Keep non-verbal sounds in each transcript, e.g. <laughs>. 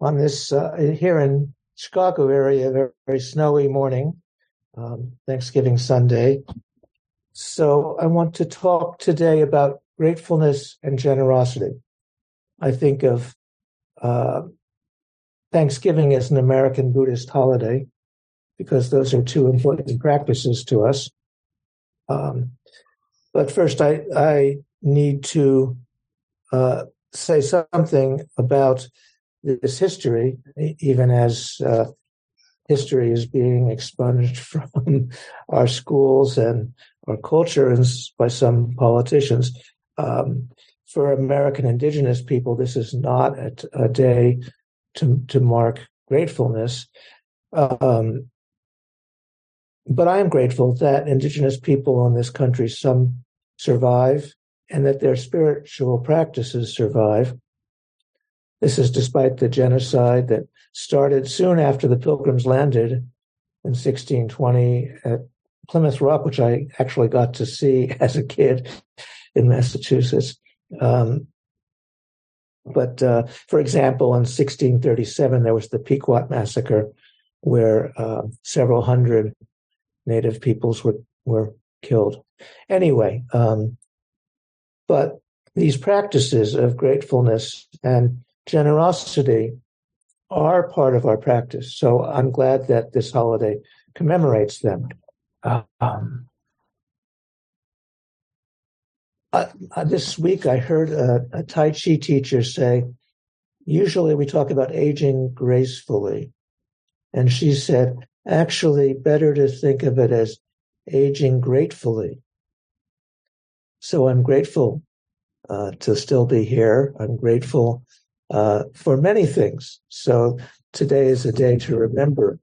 On this uh, here in Chicago area, very, very snowy morning, um, Thanksgiving Sunday. So I want to talk today about gratefulness and generosity. I think of uh, Thanksgiving as an American Buddhist holiday because those are two important practices to us. Um, but first, I I need to uh, say something about this history, even as uh, history is being expunged <laughs> from our schools and our culture and by some politicians. Um, for American indigenous people, this is not a, a day to, to mark gratefulness. Um, but I am grateful that indigenous people in this country, some survive and that their spiritual practices survive. This is despite the genocide that started soon after the Pilgrims landed in 1620 at Plymouth Rock, which I actually got to see <laughs> as a kid in Massachusetts. Um, but uh, for example, in 1637, there was the Pequot massacre, where uh, several hundred native peoples were were killed. Anyway, um, but these practices of gratefulness and generosity are part of our practice. So I'm glad that this holiday commemorates them. Um, this week, I heard a, a Tai Chi teacher say, usually we talk about aging gracefully. And she said, actually, better to think of it as aging gratefully. So I'm grateful uh, to still be here. I'm grateful uh, for many things. So today is a day to remember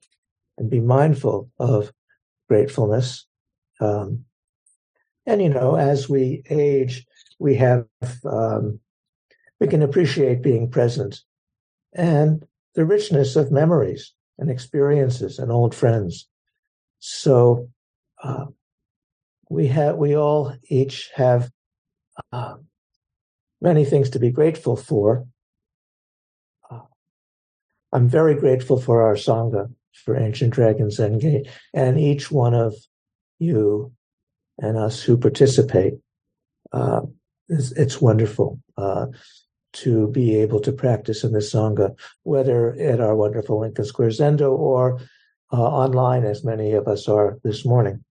and be mindful of gratefulness. Um, and you know, as we age, we have um, we can appreciate being present and the richness of memories and experiences and old friends. So uh, we have we all each have uh, many things to be grateful for. I'm very grateful for our sangha, for Ancient Dragons Zen Gate, and each one of you and us who participate. Uh, it's, it's, wonderful uh, to be able to practice in this sangha, whether at our wonderful Lincoln Square Zendo or uh, online, as many of us are this morning.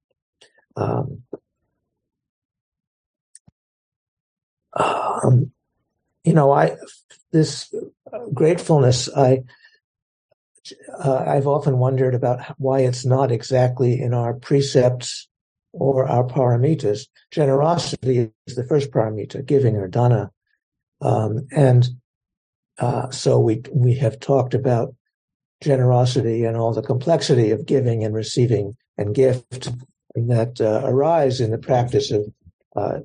Um, um, you know, I this gratefulness, I uh, I've often wondered about why it's not exactly in our precepts or our paramitas. Generosity is the first paramita, giving or dana, um, and uh, so we we have talked about generosity and all the complexity of giving and receiving and gift that uh, arise in the practice of uh,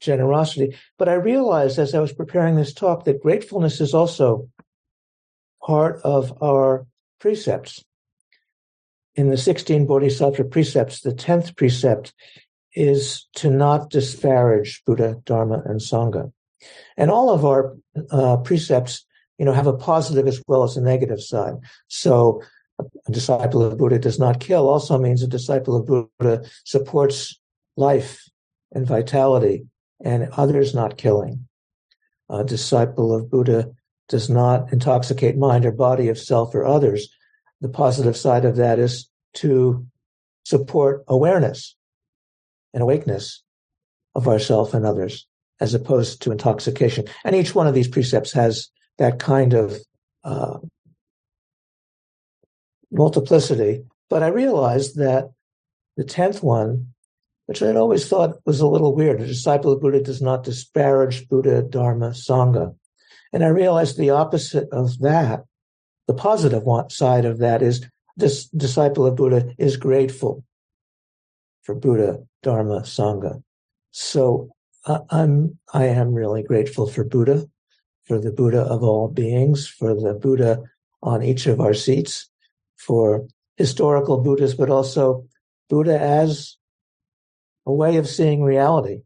generosity. But I realized as I was preparing this talk that gratefulness is also part of our precepts. In the 16 Bodhisattva precepts, the 10th precept is to not disparage Buddha, Dharma, and Sangha. And all of our uh, precepts, you know, have a positive as well as a negative side. So a disciple of Buddha does not kill also means a disciple of Buddha supports life and vitality and others not killing. A disciple of Buddha does not intoxicate mind or body of self or others. The positive side of that is to support awareness and awakeness of ourself and others as opposed to intoxication. And each one of these precepts has that kind of uh, multiplicity. But I realized that the 10th one, which I'd always thought was a little weird, a disciple of Buddha does not disparage Buddha, Dharma, Sangha. And I realized the opposite of that the positive side of that is this disciple of Buddha is grateful for Buddha, Dharma, Sangha. So uh, I'm I am really grateful for Buddha, for the Buddha of all beings, for the Buddha on each of our seats, for historical Buddhas, but also Buddha as a way of seeing reality,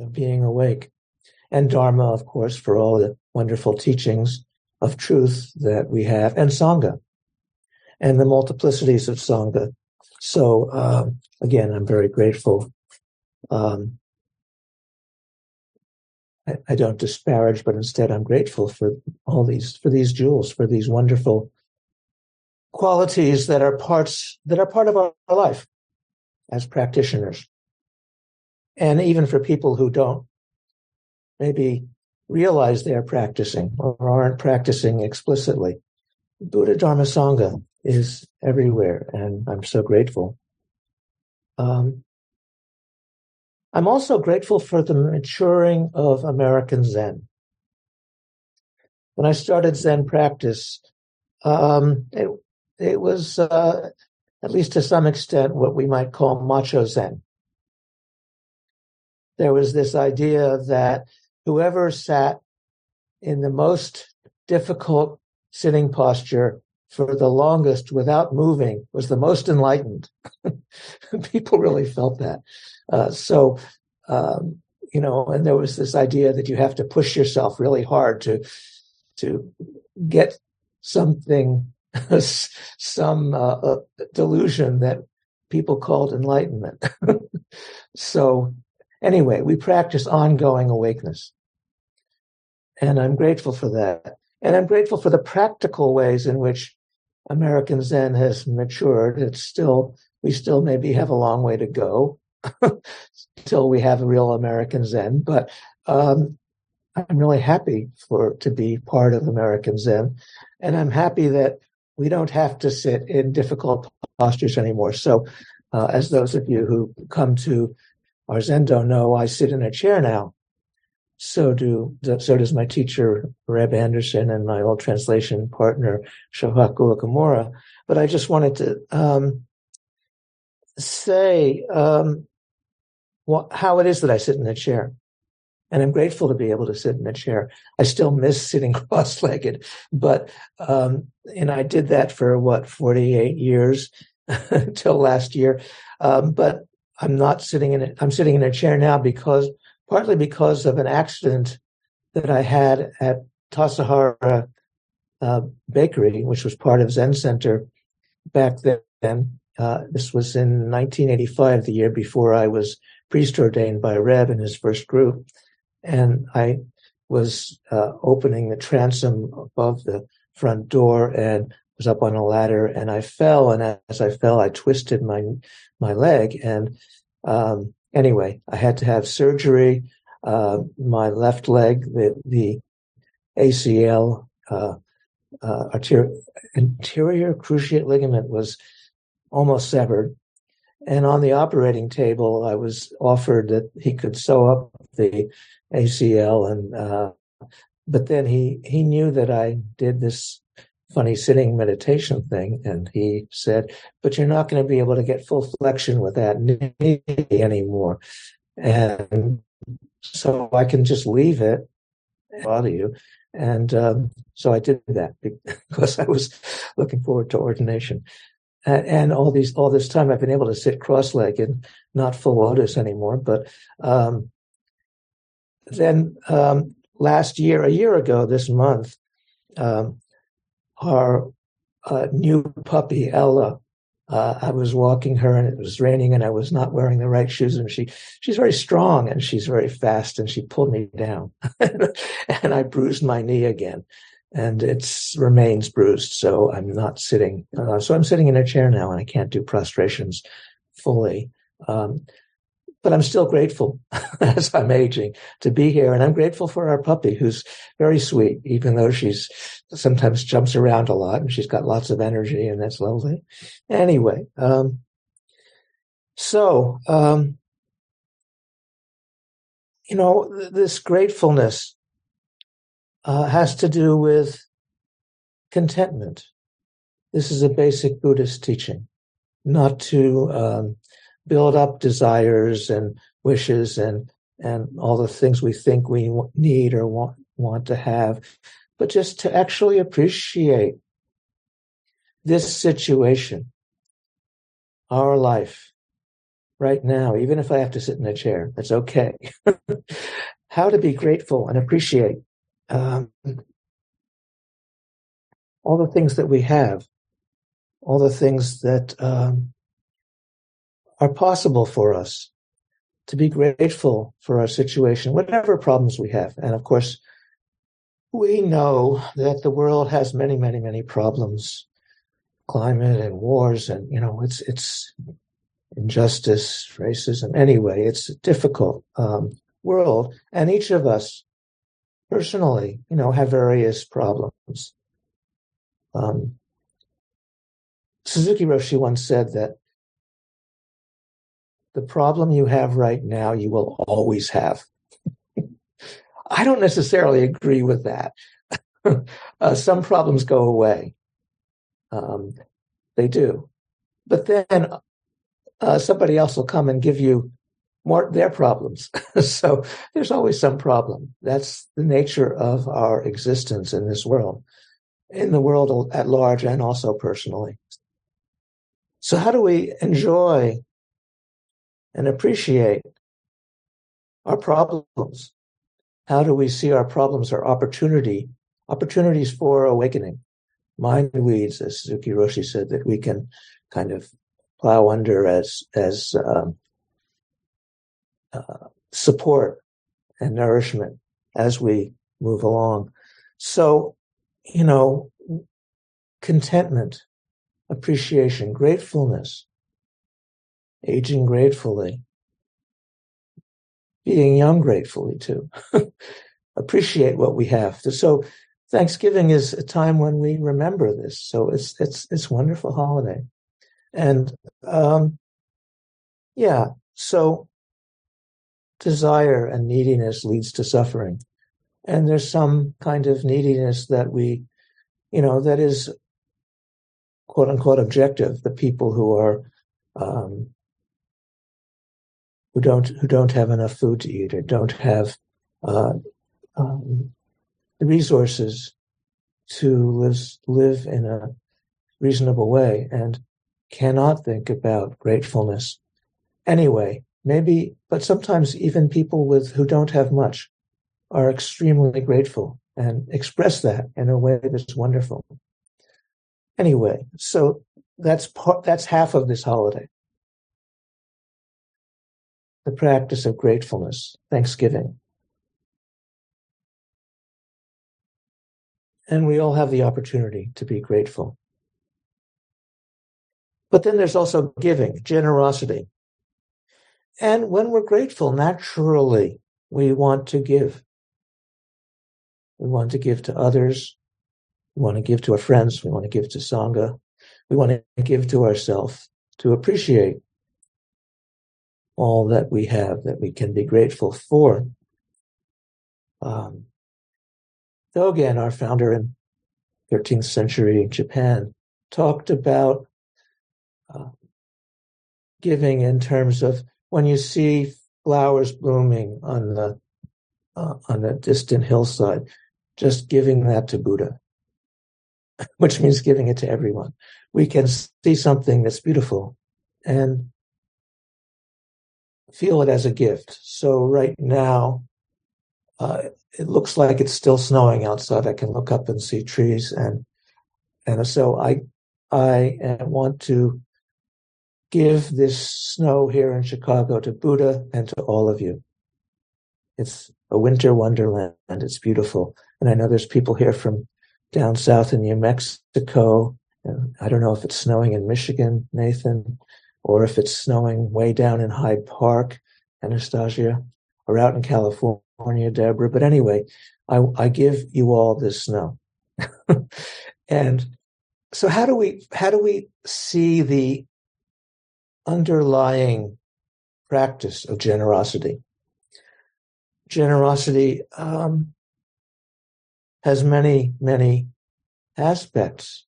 of being awake, and Dharma, of course, for all the wonderful teachings of truth that we have, and Sangha, and the multiplicities of Sangha. So uh, again, I'm very grateful. Um, I, don't disparage, but instead I'm grateful for all these for these jewels, for these wonderful qualities that are parts that are part of our life as practitioners, and even for people who don't maybe realize they're practicing or aren't practicing explicitly. Buddha Dharma Sangha is everywhere, and I'm so grateful. Um, I'm also grateful for the maturing of American Zen. When I started Zen practice, um, it, it was, uh, at least to some extent, what we might call macho Zen. There was this idea that whoever sat in the most difficult sitting posture for the longest without moving was the most enlightened. <laughs> People really felt that. Uh, so, um, you know, and there was this idea that you have to push yourself really hard to to get something, <laughs> some uh, uh, delusion that people called enlightenment. <laughs> so, anyway, we practice ongoing awakeness, and I'm grateful for that. And I'm grateful for the practical ways in which American Zen has matured. It's still, we still maybe have a long way to go <laughs> till we have a real American Zen, but um, I'm really happy for to be part of American Zen, and I'm happy that we don't have to sit in difficult postures anymore. So, uh, as those of you who come to our Zendo know, I sit in a chair now, so do so does my teacher Reb Anderson and my old translation partner Shohaku Okumura. But I just wanted to um, say um, how it is that I sit in a chair, and I'm grateful to be able to sit in a chair. I still miss sitting <laughs> cross-legged, but um, and I did that for what 48 years <laughs> until last year. Um, but I'm not sitting in it. I'm sitting in a chair now because partly because of an accident that I had at Tassajara uh, Bakery, which was part of Zen Center back then. Uh, this was in 1985, the year before I was priest ordained by Reb in his first group. And I was uh, opening the transom above the front door and was up on a ladder and I fell. And as I fell, I twisted my, my leg and, um, anyway, I had to have surgery. Uh, my left leg, the, the ACL, uh, uh, anterior, anterior cruciate ligament was almost severed. And on the operating table, I was offered that he could sew up the ACL. And, uh, but then he, he knew that I did this funny sitting meditation thing. And he said, but you're not going to be able to get full flexion with that knee anymore. And so I can just leave it, bother you. And um, so I did that <laughs> because I was looking forward to ordination. And, all these, all this time, I've been able to sit cross-legged, not full lotus anymore. But um, then um, last year, a year ago, this month, um, our uh, new puppy Ella. Uh, I was walking her and it was raining and I was not wearing the right shoes and she she's very strong and she's very fast and she pulled me down <laughs> and I bruised my knee again and it remains bruised so I'm not sitting uh, so I'm sitting in a chair now and I can't do prostrations fully um, but I'm still grateful <laughs> as I'm aging to be here. And I'm grateful for our puppy who's very sweet, even though she's sometimes jumps around a lot and she's got lots of energy and that's lovely. Anyway, um, so, um, you know, th- this gratefulness uh, has to do with contentment. This is a basic Buddhist teaching, not to um, build up desires and wishes and and all the things we think we need or want want to have, but just to actually appreciate this situation, our life, right now, even if I have to sit in a chair, that's okay. <laughs> How to be grateful and appreciate um, all the things that we have, all the things that um, are possible for us, to be grateful for our situation, whatever problems we have. And of course, we know that the world has many, many, many problems, climate and wars, and you know, it's it's injustice, racism. Anyway, it's a difficult um, world, and each of us personally, you know, have various problems. Um, Suzuki Roshi once said that the problem you have right now, you will always have. I don't necessarily agree with that. <laughs> uh, some problems go away. Um, they do. But then uh, somebody else will come and give you more their problems. <laughs> so there's always some problem. That's the nature of our existence in this world, in the world at large, and also personally. So how do we enjoy and appreciate our problems? How do we see our problems or opportunity, opportunities for awakening? Mind weeds, as Suzuki Roshi said, that we can kind of plow under as as um, uh, support and nourishment as we move along. So, you know, contentment, appreciation, gratefulness, aging gratefully, being young gratefully too. <laughs> Appreciate what we have. So Thanksgiving is a time when we remember this. So it's it's it's wonderful holiday. And um, yeah, so desire and neediness leads to suffering. And there's some kind of neediness that we, you know, that is quote unquote objective. The people who are, um, who don't, who don't have enough food to eat or don't have, uh, um, the resources to live, live in a reasonable way and cannot think about gratefulness. Anyway, maybe, but sometimes even people with who don't have much are extremely grateful and express that in a way that's wonderful. Anyway, so that's part, that's half of this holiday. The practice of gratefulness, Thanksgiving. And we all have the opportunity to be grateful. But then there's also giving, generosity. And when we're grateful, naturally, we want to give. We want to give to others. We want to give to our friends. We want to give to Sangha. We want to give to ourselves to appreciate all that we have that we can be grateful for. Um, Dogen, our founder in 13th century Japan, talked about uh, giving in terms of when you see flowers blooming on the uh, on a distant hillside, just giving that to Buddha, <laughs> which means giving it to everyone. We can see something that's beautiful and feel it as a gift. So right now, uh, it looks like it's still snowing outside. I can look up and see trees, and and so I I want to give this snow here in Chicago to Buddha and to all of you. It's a winter wonderland and it's beautiful. And I know there's people here from down south in New Mexico. And I don't know if it's snowing in Michigan, Nathan, or if it's snowing way down in Hyde Park, Anastasia, or out in California, Deborah. But anyway, I, I give you all this snow. <laughs> and so how do we how do we see the underlying practice of generosity. Generosity um, has many, many aspects.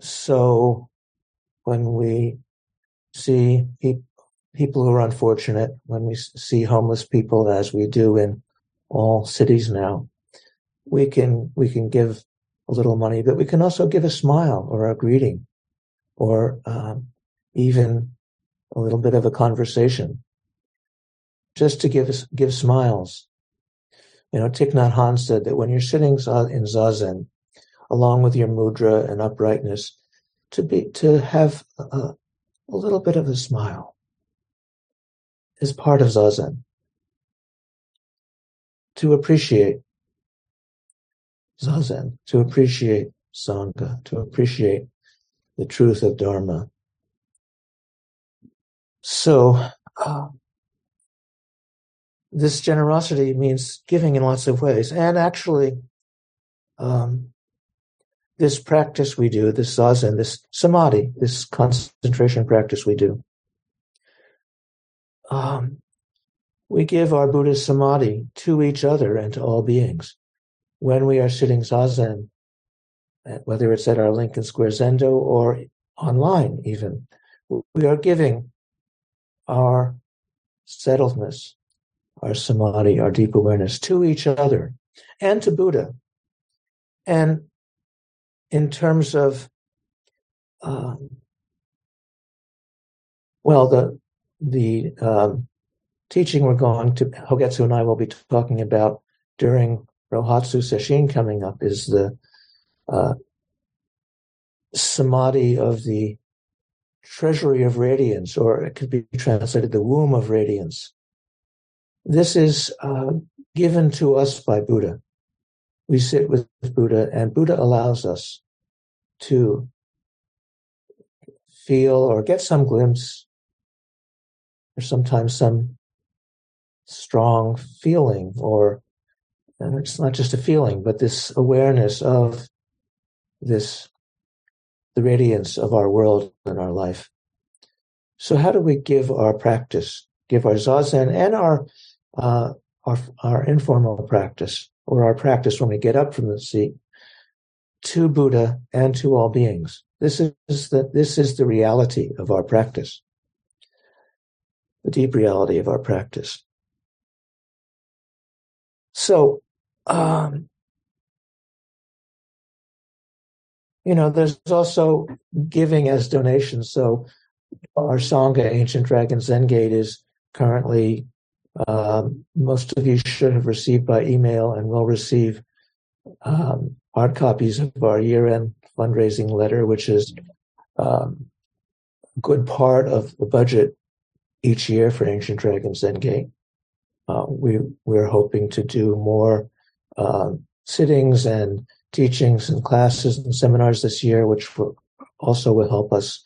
So when we see pe- people who are unfortunate, when we see homeless people, as we do in all cities now, we can we can give a little money, but we can also give a smile or a greeting, or um, even a little bit of a conversation, just to give give smiles. You know, Thich Nhat Hanh said that when you're sitting in zazen, along with your mudra and uprightness, to be to have a, a little bit of a smile is part of zazen. To appreciate zazen, to appreciate sangha, to appreciate the truth of dharma. So, uh, this generosity means giving in lots of ways, and actually, um, this practice we do, this zazen, this samadhi, this concentration practice we do, um, we give our Buddhist samadhi to each other and to all beings. When we are sitting zazen, whether it's at our Lincoln Square Zendo or online even, we are giving our settledness, our samadhi, our deep awareness to each other and to Buddha. And in terms of, um, well, the the um, teaching we're going to Hogetsu and I will be talking about during Rohatsu Sesshin coming up is the uh, samadhi of the treasury of radiance, or it could be translated the womb of radiance. This is uh, given to us by Buddha. We sit with Buddha, and Buddha allows us to feel or get some glimpse, or sometimes some strong feeling, or it's not just a feeling, but this awareness of this the radiance of our world and our life. So how do we give our practice, give our zazen and our uh, our our informal practice or our practice when we get up from the seat to Buddha and to all beings? This is the this is the reality of our practice, the deep reality of our practice. So um, you know, there's also giving as donations. So our Sangha, Ancient Dragon Zen Gate, is currently, um, most of you should have received by email and will receive um, hard copies of our year end fundraising letter, which is um, a good part of the budget each year for Ancient Dragons Zen Gate. Uh, we, we're hoping to do more uh, sittings and teachings and classes and seminars this year, which also will help us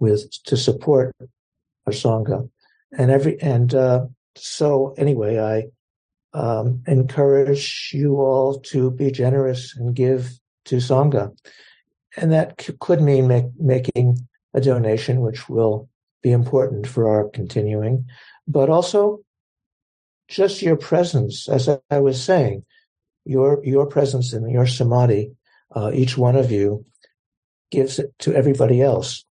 with to support our sangha. And every and uh, so anyway, I um, encourage you all to be generous and give to sangha, and that c- could mean make, making a donation, which will be important for our continuing, but also just your presence, as I, was saying, your your presence and your samadhi, uh, each one of you gives it to everybody else.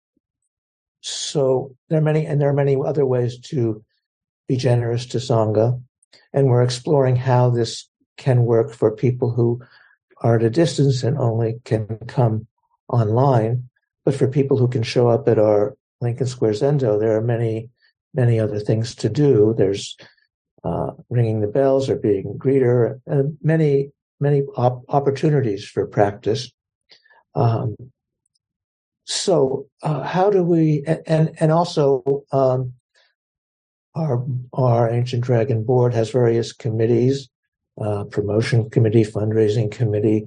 So there are many, and there are many other ways to be generous to sangha, and we're exploring how this can work for people who are at a distance and only can come online. But for people who can show up at our Lincoln Square Zendo, there are many, many other things to do. There's uh, ringing the bells or being a greeter, and many, many op- opportunities for practice. Um, so, uh, how do we, and, and also, um, our, our Ancient Dragon board has various committees, uh, promotion committee, fundraising committee,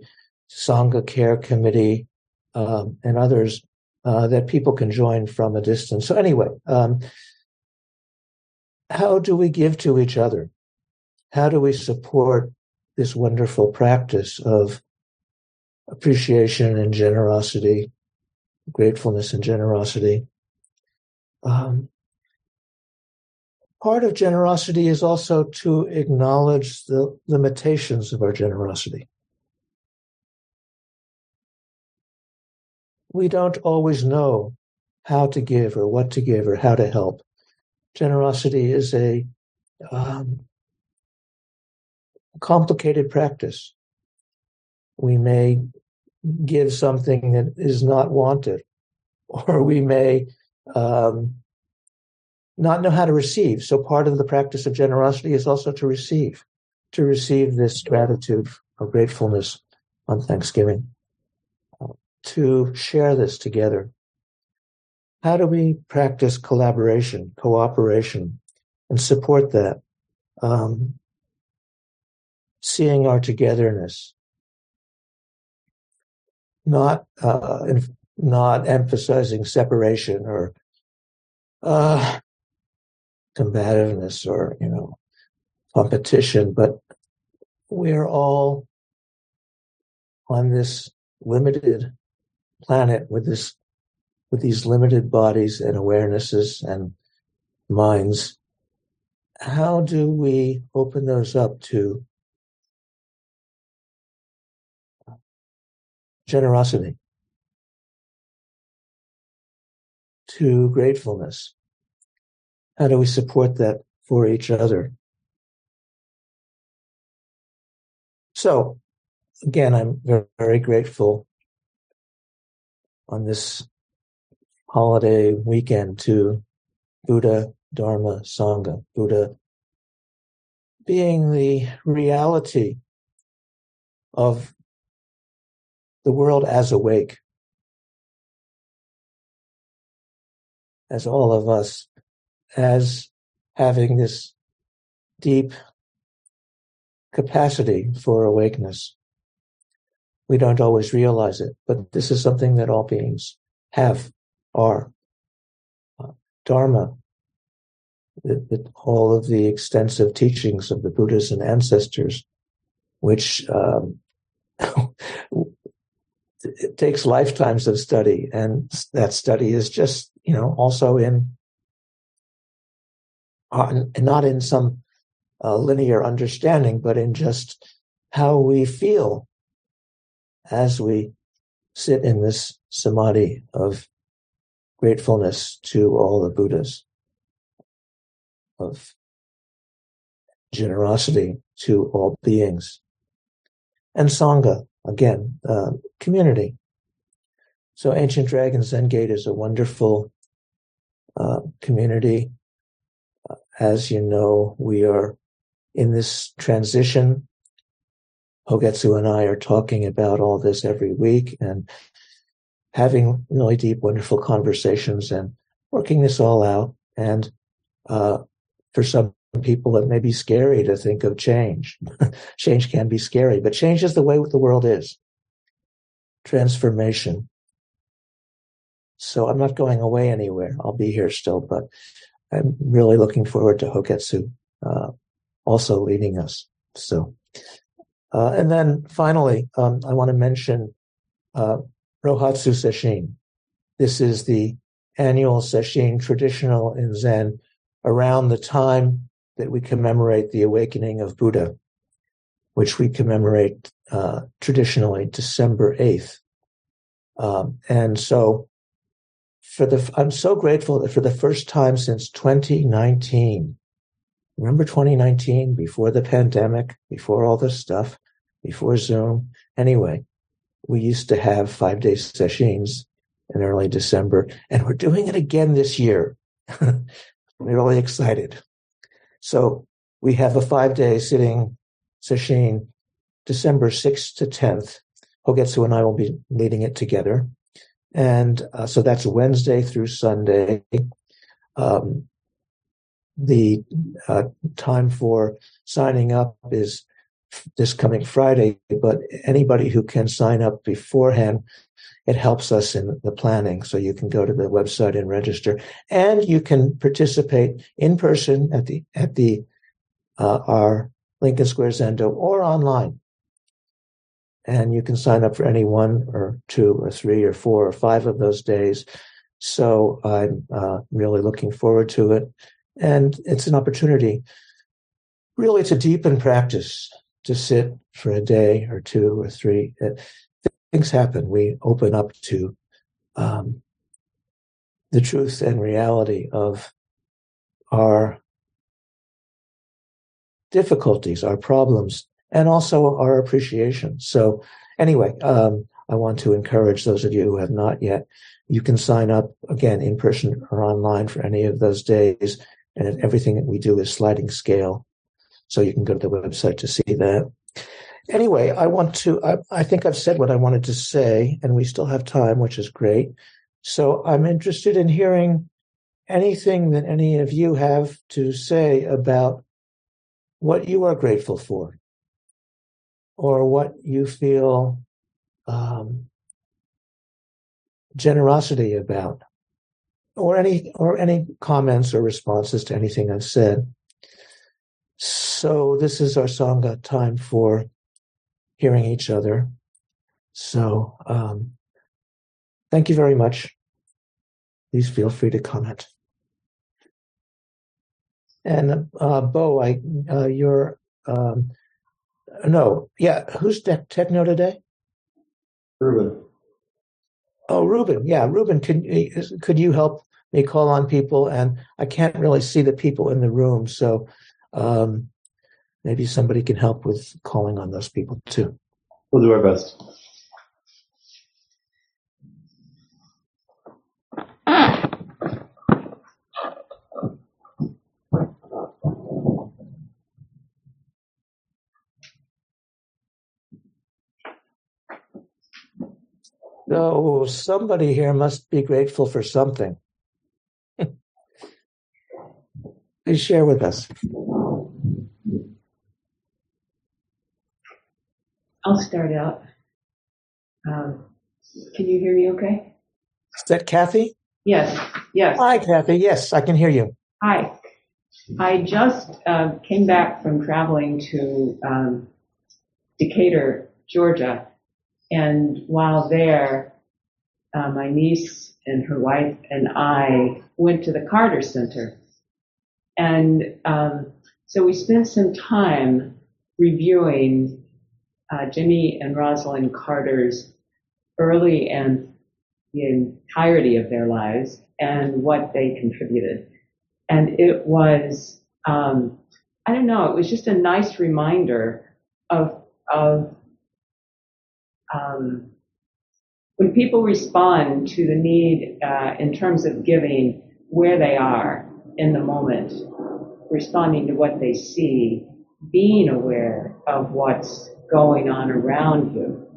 Sangha care committee, um, and others, uh, that people can join from a distance. So anyway, um, how do we give to each other? How do we support this wonderful practice of appreciation and generosity, gratefulness and generosity? Um, part of generosity is also to acknowledge the limitations of our generosity. we don't always know how to give or what to give or how to help. Generosity is a um, complicated practice. We may give something that is not wanted, <laughs> or we may um, not know how to receive. So part of the practice of generosity is also to receive, to receive this gratitude or gratefulness on Thanksgiving, uh, to share this together. How do we practice collaboration, cooperation, and support that? Um, seeing our togetherness, not uh, not emphasizing separation or uh, combativeness or you know competition, but we're all on this limited planet with this with these limited bodies and awarenesses and minds. How do we open those up to generosity to gratefulness how do we support that for each other? So again, I'm very, very grateful on this holiday weekend to Buddha, Dharma, Sangha, Buddha being the reality of the world as awake, as all of us, as having this deep capacity for awakeness we don't always realize it, but this is something that all beings have, are. Uh, dharma, the, the, all of the extensive teachings of the Buddhas and ancestors, which um, <laughs> it takes lifetimes of study, and that study is just, you know, also in, not in some uh, linear understanding, but in just how we feel as we sit in this samadhi of gratefulness to all the Buddhas, of generosity to all beings. And Sangha, again, uh, community. So Ancient Dragon Zen Gate is a wonderful uh, community. As you know, we are in this transition Hogetsu and I are talking about all this every week and having really deep, wonderful conversations and working this all out. And uh, for some people, it may be scary to think of change. <laughs> change can be scary, but change is the way the world is. Transformation. So I'm not going away anywhere. I'll be here still, but I'm really looking forward to Hogetsu uh, also leading us. So uh, and then finally, um, I want to mention uh, Rohatsu Sesshin. This is the annual Sesshin traditional in Zen around the time that we commemorate the awakening of Buddha, which we commemorate uh, traditionally December 8th. Um, and so for the, I'm so grateful that for the first time since 2019, remember 2019 before the pandemic, before all this stuff, before Zoom. Anyway, we used to have five day sessions in early December, and we're doing it again this year. <laughs> we're really excited. So we have a five day sitting session December 6th to 10th. Hogetsu and I will be leading it together. And uh, so that's Wednesday through Sunday. Um, the uh, time for signing up is this coming Friday, but anybody who can sign up beforehand, it helps us in the planning. So you can go to the website and register, and you can participate in person at the at the uh, our Lincoln Square Zendo or online. And you can sign up for any one or two or three or four or five of those days. So I'm uh, really looking forward to it. And it's an opportunity really to deepen practice to sit for a day or two or three. Things happen. We open up to um, the truth and reality of our difficulties, our problems, and also our appreciation. So, anyway, um, I want to encourage those of you who have not yet. You can sign up again in person or online for any of those days, and everything that we do is sliding scale. So you can go to the website to see that. Anyway, I want to. I, I think I've said what I wanted to say, and we still have time, which is great. So I'm interested in hearing anything that any of you have to say about what you are grateful for or what you feel um, generosity about or any or any comments or responses to anything I've said. So this is our Sangha time for hearing each other. So um, thank you very much. Please feel free to comment. And uh, Bo, I uh, you're um, no, yeah. Who's te- techno today? Ruben. Oh, Ruben. Yeah, Ruben. Could could you help me call on people? And I can't really see the people in the room, so um, maybe somebody can help with calling on those people too. We'll do our best. So somebody here must be grateful for something. <laughs> Please share with us. I'll start out. Um, can you hear me okay? Is that Kathy? Yes, yes. Hi, Kathy. Yes, I can hear you. Hi. I just uh, came back from traveling to um, Decatur, Georgia, and while there, uh, my niece and her wife and I went to the Carter Center. And um, so we spent some time reviewing uh, Jimmy and Rosalynn Carter's early and the entirety of their lives and what they contributed. And it was, um, I don't know, it was just a nice reminder of, of um, when people respond to the need uh, in terms of giving where they are in the moment, responding to what they see, being aware of what's going on around you,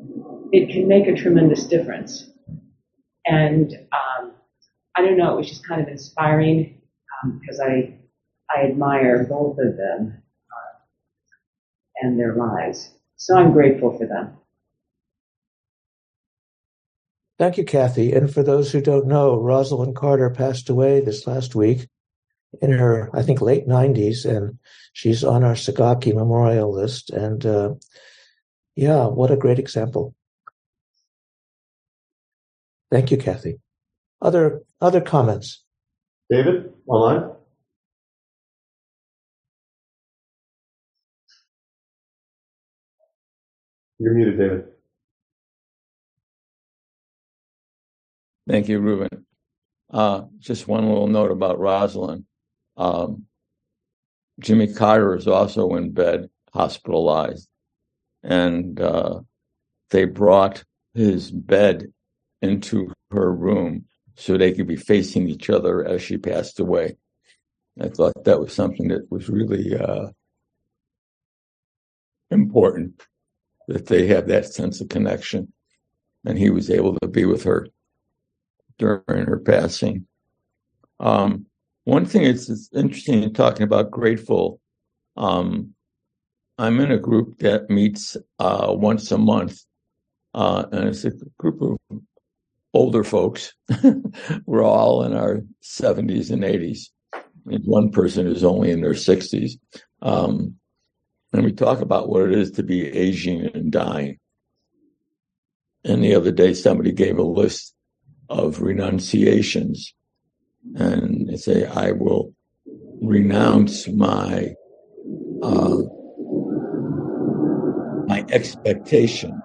it can make a tremendous difference. And um, I don't know, it was just kind of inspiring because um, I I admire both of them uh, and their lives. So I'm grateful for them. Thank you, Kathy. And for those who don't know, Rosalynn Carter passed away this last week in her, I think, late 90s, and she's on our Segaki memorial list. And uh, yeah, what a great example. Thank you, Kathy. Other other comments? David, online. You're muted, David. Thank you, Ruben. Uh, just one little note about Rosalynn. Um, Jimmy Carter is also in bed, hospitalized, and uh, they brought his bed into her room so they could be facing each other as she passed away. I thought that was something that was really uh, important that they have that sense of connection, and he was able to be with her during her passing. Um, one thing it's interesting in talking about grateful. Um, I'm in a group that meets uh, once a month, uh, and it's a group of older folks. <laughs> We're all in our 70s and 80s. And one person is only in their 60s. Um, and we talk about what it is to be aging and dying. And the other day, somebody gave a list of renunciations and they say, I will renounce my uh, my expectation,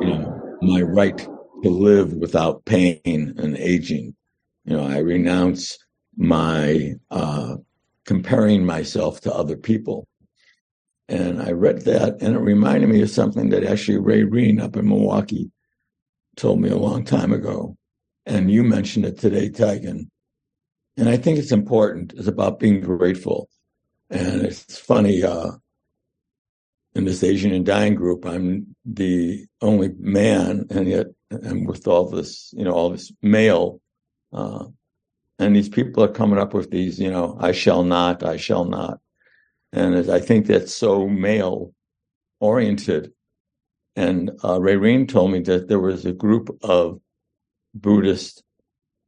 you know, my right to live without pain and aging. You know, I renounce my uh, comparing myself to other people. And I read that, and it reminded me of something that actually Ray Reen up in Milwaukee told me a long time ago. And you mentioned it today, Taigen. And I think it's important. It's about being grateful. And it's funny, uh, in this Asian and dying group, I'm the only man, and yet I'm with all this, you know, all this male. Uh, and these people are coming up with these, you know, I shall not, I shall not. And I think that's so male oriented. And uh, Ray Reen told me that there was a group of Buddhist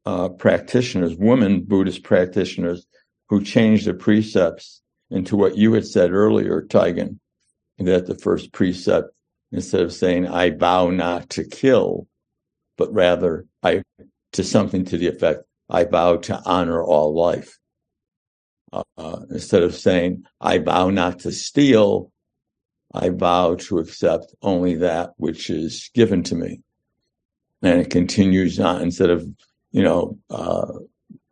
uh, practitioners, women Buddhist practitioners, who changed the precepts into what you had said earlier, Taigen, that the first precept, instead of saying, I vow not to kill, but rather I to something to the effect, I vow to honor all life. Uh, instead of saying, I vow not to steal, I vow to accept only that which is given to me. And it continues on instead of, you know, uh,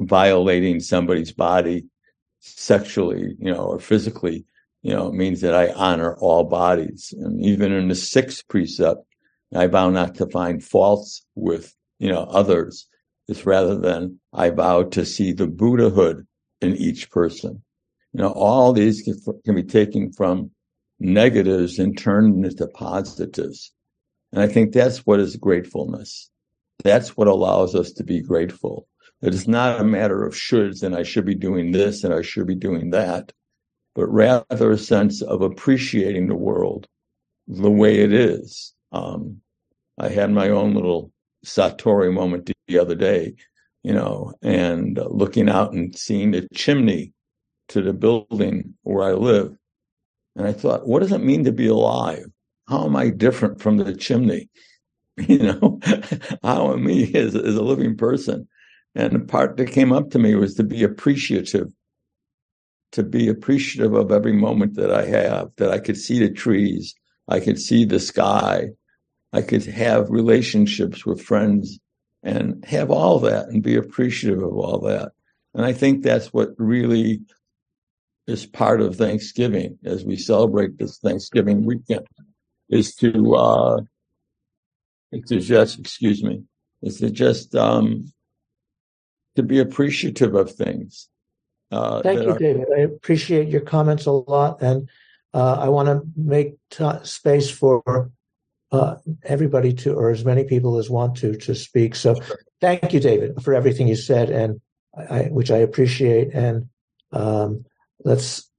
violating somebody's body sexually, you know, or physically, you know, it means that I honor all bodies. And even in the sixth precept, I vow not to find faults with, you know, others. It's rather than I vow to see the Buddhahood in each person. You know, all these can, can be taken from negatives and turned into positives. And I think that's what is gratefulness. That's what allows us to be grateful. It is not a matter of shoulds and I should be doing this and I should be doing that but rather a sense of appreciating the world the way it is. Um, I had my own little Satori moment the other day, you know, and uh, looking out and seeing the chimney to the building where I live. And I thought, what does it mean to be alive? How am I different from the chimney? <laughs> You know, how am I as, as a living person? And the part that came up to me was to be appreciative to be appreciative of every moment that I have, that I could see the trees, I could see the sky, I could have relationships with friends and have all that and be appreciative of all that. And I think that's what really is part of Thanksgiving as we celebrate this Thanksgiving weekend is to, uh, to just, excuse me, is to just, um, to be appreciative of things uh, Thank you, are- David. I appreciate your comments a lot, and uh, I want to make t- space for uh, everybody to, or as many people as want to, to speak. So, thank you, David, for everything you said, and I, which I appreciate. And um, let's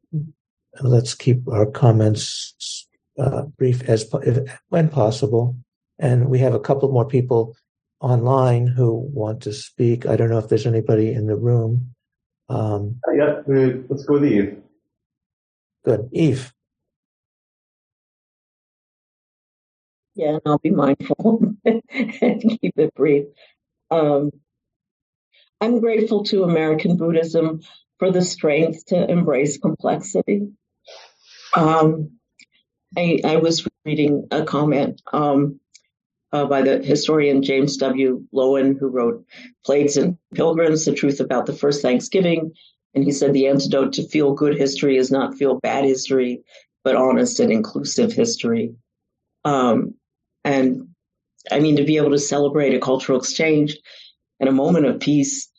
let's keep our comments uh, brief as if, when possible. And we have a couple more people online who want to speak. I don't know if there's anybody in the room. Um, uh, yeah, let's go with Eve. Good. Eve. Yeah, and I'll be mindful <laughs> and keep it brief. Um, I'm grateful to American Buddhism for the strength to embrace complexity. Um, I, I, was reading a comment um, uh, by the historian James W. Loewen, who wrote Plagues and Pilgrims, The Truth About the First Thanksgiving. And he said the antidote to feel good history is not feel bad history, but honest and inclusive history. Um, and I mean, to be able to celebrate a cultural exchange and a moment of peace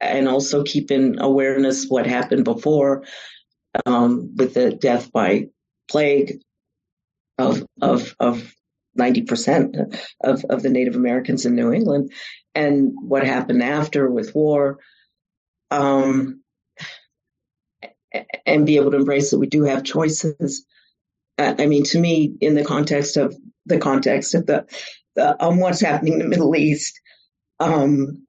and also keep in awareness what happened before um, with the death by plague of, of, of 90% of, of the Native Americans in New England and what happened after with war. Um, and be able to embrace that we do have choices. I mean, to me, in the context of the context of the, the um, what's happening in the Middle East, um,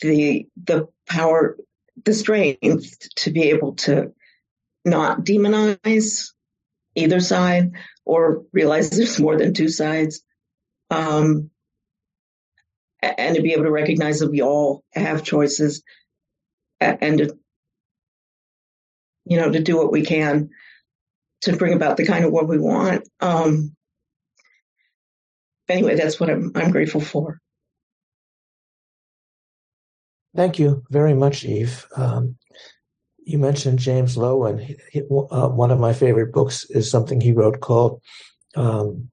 the the power, the strength to be able to not demonize either side, or realize <laughs> there's more than two sides. Um, and to be able to recognize that we all have choices and to, you know, to do what we can to bring about the kind of world we want. Um, anyway, that's what I'm, I'm grateful for. Thank you very much, Eve. Um, you mentioned James Loewen. He, he, uh, one of my favorite books is something he wrote called um,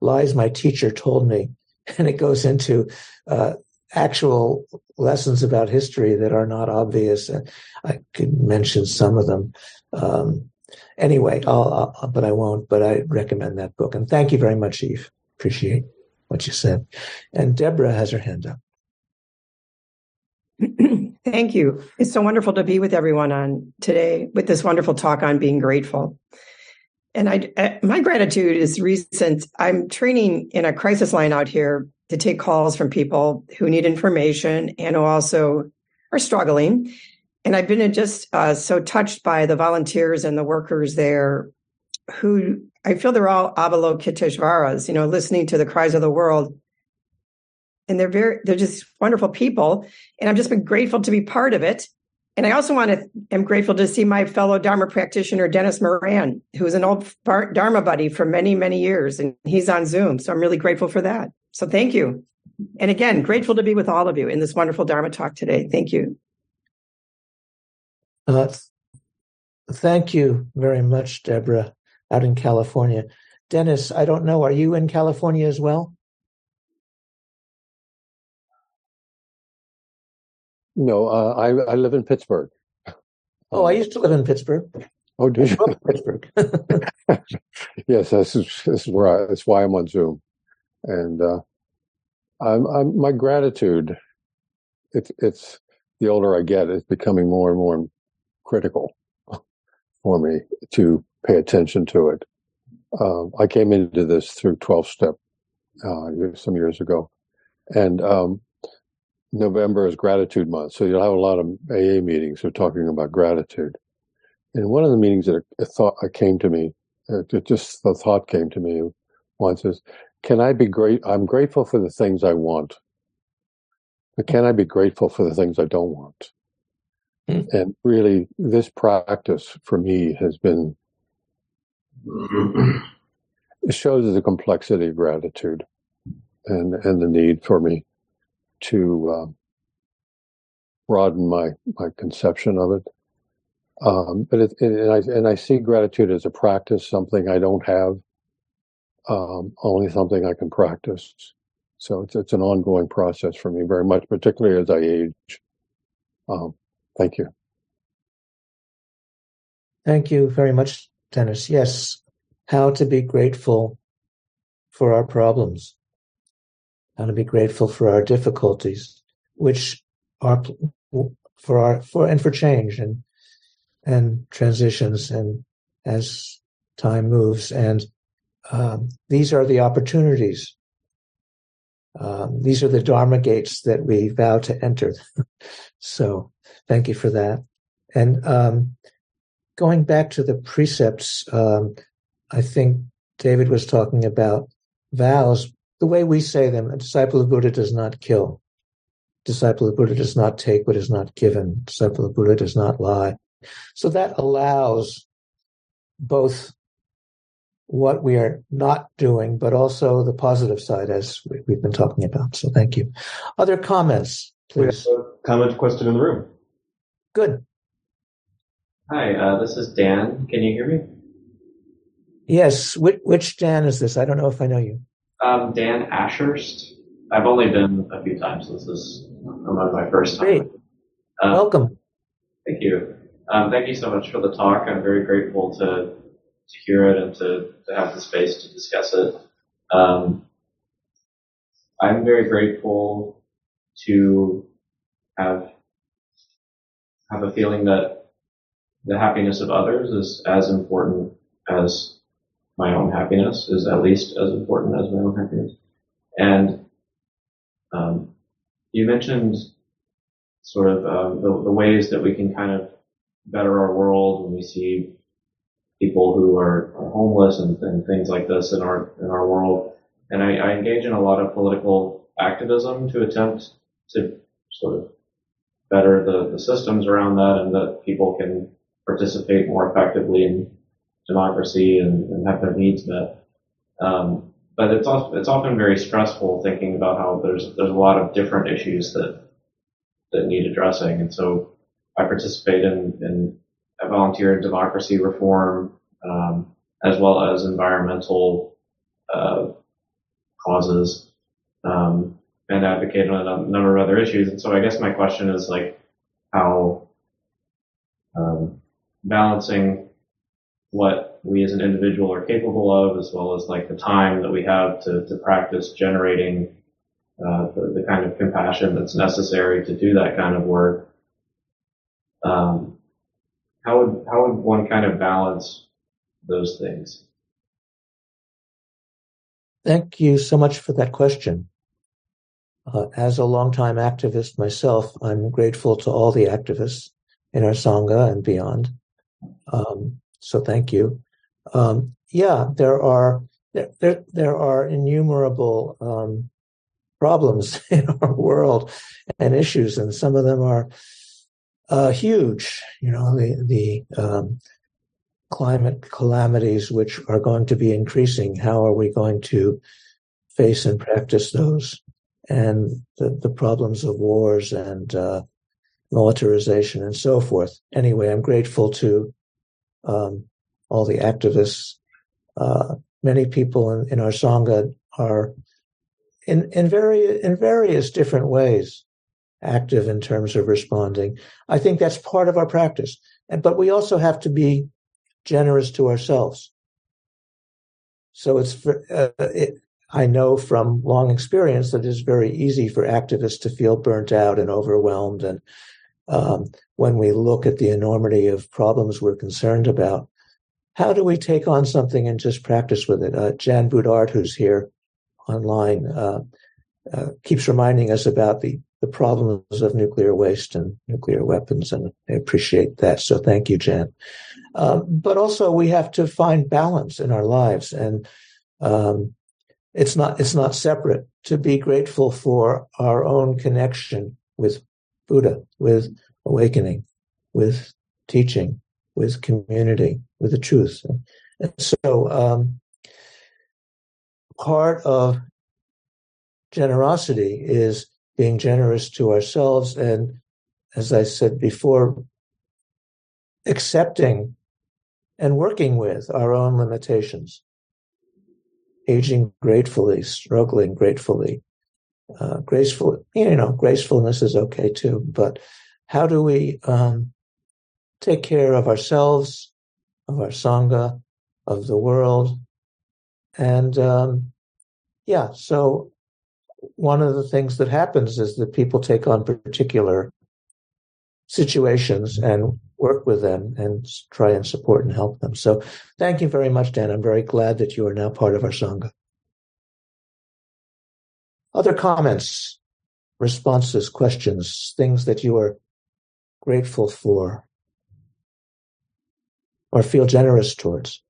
"Lies My Teacher Told Me," <laughs> and it goes into uh, actual lessons about history that are not obvious. And I could mention some of them. Um, anyway, I'll, I'll, but I won't. But I recommend that book. And thank you very much, Eve. Appreciate what you said. And Deborah has her hand up. <clears throat> Thank you. It's so wonderful to be with everyone on today with this wonderful talk on being grateful. And I, uh, my gratitude is recent. I'm training in a crisis line out here to take calls from people who need information and who also are struggling. And I've been just uh, so touched by the volunteers and the workers there who I feel they're all Avalokiteshvaras, you know, listening to the cries of the world and they're very they're just wonderful people and i've just been grateful to be part of it. And i also want to am grateful to see my fellow dharma practitioner dennis moran who's an old dharma buddy for many many years and he's on zoom so i'm really grateful for that. So thank you. And again grateful to be with all of you in this wonderful dharma talk today. Thank you. Uh, thank you very much deborah out in california. Dennis i don't know are you in california as well No, uh, I I live in Pittsburgh. Oh, I used to live in Pittsburgh. Oh, did you? Pittsburgh. <laughs> yes, this is this is where I, that's why I'm on Zoom, and uh, I'm, I'm my gratitude. It's it's the older I get, it's becoming more and more critical for me to pay attention to it. Um, I came into this through 12 step uh, some years ago, and um, November is gratitude month, so you'll have a lot of AA meetings who are talking about gratitude. And one of the meetings that a thought came to me, uh, just the thought came to me once is, can I be great? I'm grateful for the things I want, but can I be grateful for the things I don't want? Mm. And really, this practice for me has been, <clears throat> it shows the complexity of gratitude and, and the need for me to uh, broaden my my conception of it. Um, but it, it, and I and I see gratitude as a practice, something I don't have, um, only something I can practice. So it's it's an ongoing process for me, very much, particularly as I age. Um, thank you. Thank you very much, Dennis. Yes, how to be grateful for our problems and to be grateful for our difficulties, which are for our for and for change and and transitions and as time moves and um, these are the opportunities. Um, these are the dharma gates that we vow to enter. <laughs> so thank you for that. And um, going back to the precepts, um, I think David was talking about vows, the way we say them, a disciple of Buddha does not kill. Disciple of Buddha does not take what is not given. Disciple of Buddha does not lie. So that allows both what we are not doing, but also the positive side, as we've been talking about. So thank you. Other comments, please. comment, question in the room. Good. Hi, uh, this is Dan. Can you hear me? Yes. Which, which Dan is this? I don't know if I know you. Um, Dan Ashurst. I've only been a few times. This is among my first time. Great. Um, Welcome. Thank you. Um, thank you so much for the talk. I'm very grateful to, to hear it and to, to have the space to discuss it. Um, I'm very grateful to have have a feeling that the happiness of others is as important as my own happiness is at least as important as my own happiness. And um, you mentioned sort of um, the, the, ways that we can kind of better our world when we see people who are, are homeless and, and, things like this in our in our world. And I, I engage in a lot of political activism to attempt to sort of better the, the systems around that and that people can participate more effectively in democracy and, and have their needs met. Um, but it's also, it's often very stressful thinking about how there's there's a lot of different issues that that need addressing, and so I participate in in I volunteer in democracy reform um, as well as environmental uh, causes um, and advocate on a number of other issues. And so I guess my question is like how um, balancing what we as an individual are capable of, as well as like the time that we have to, to practice generating uh, the, the, kind of compassion that's necessary to do that kind of work. Um, how would how would one kind of balance those things? Thank you so much for that question. Uh, as a longtime activist myself, I'm grateful to all the activists in our Sangha and beyond. Um, so thank you. Um, yeah, there are there, there, there are innumerable um, problems <laughs> in our world and issues, and some of them are uh, huge. You know, the the um, climate calamities which are going to be increasing. How are we going to face and practice those? And the, the problems of wars and uh, militarization and so forth. Anyway, I'm grateful to um, all the activists. Uh, many people in, in our sangha are in in very in various different ways active in terms of responding. I think that's part of our practice. And, but we also have to be generous to ourselves. So it's, uh, it, I know from long experience that it's very easy for activists to feel burnt out and overwhelmed. And um, when we look at the enormity of problems we're concerned about, how do we take on something and just practice with it? Uh, Jan Boudart, who's here online, uh, uh, keeps reminding us about the the problems of nuclear waste and nuclear weapons, and I appreciate that. So thank you, Jan. Um, but also, we have to find balance in our lives, and um, it's not it's not separate. To be grateful for our own connection with Buddha, with awakening, with teaching, with community, with the truth. And so, um, part of generosity is being generous to ourselves and, as I said before, accepting and working with our own limitations, aging gratefully, struggling gratefully, uh, graceful. You know, gracefulness is okay too, but how do we um, take care of ourselves, of our sangha, of the world, and um, yeah. So one of the things that happens is that people take on particular situations and work with them and try and support and help them. So thank you very much, Dan. I'm very glad that you are now part of our Sangha. Other comments, responses, questions, things that you are grateful for or feel generous towards?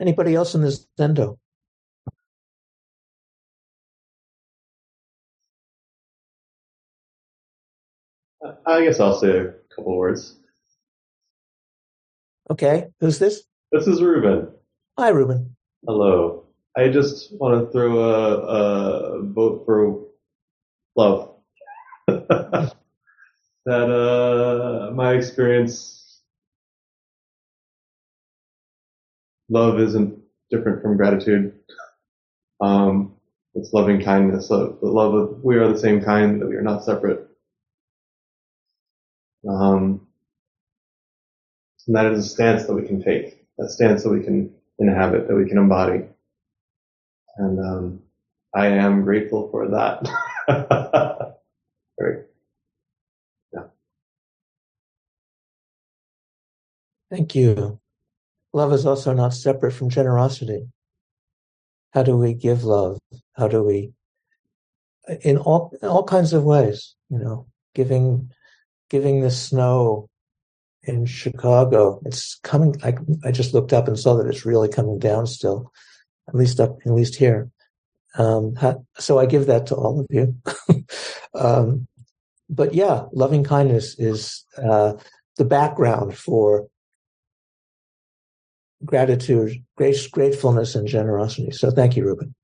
Anybody else in this Zendo? I guess I'll say a couple words. Okay, who's this? This is Ruben. Hi, Ruben. Hello. I just want to throw a, a vote for love. <laughs> that uh, my experience love isn't different from gratitude. Um, it's loving kindness, the love of we are the same kind, that we are not separate. Um, and that is a stance that we can take, a stance that we can inhabit, that we can embody. And um, I am grateful for that. <laughs> Very. Yeah. Thank you. Love is also not separate from generosity. How do we give love? How do we, in all in all kinds of ways, you know, giving giving the snow in Chicago. It's coming. I I just looked up and saw that it's really coming down still. at least up, at least here. Um, so I give that to all of you. <laughs> um, but yeah, loving kindness is uh, the background for gratitude, grace, gratefulness, and generosity. So thank you, Ruben.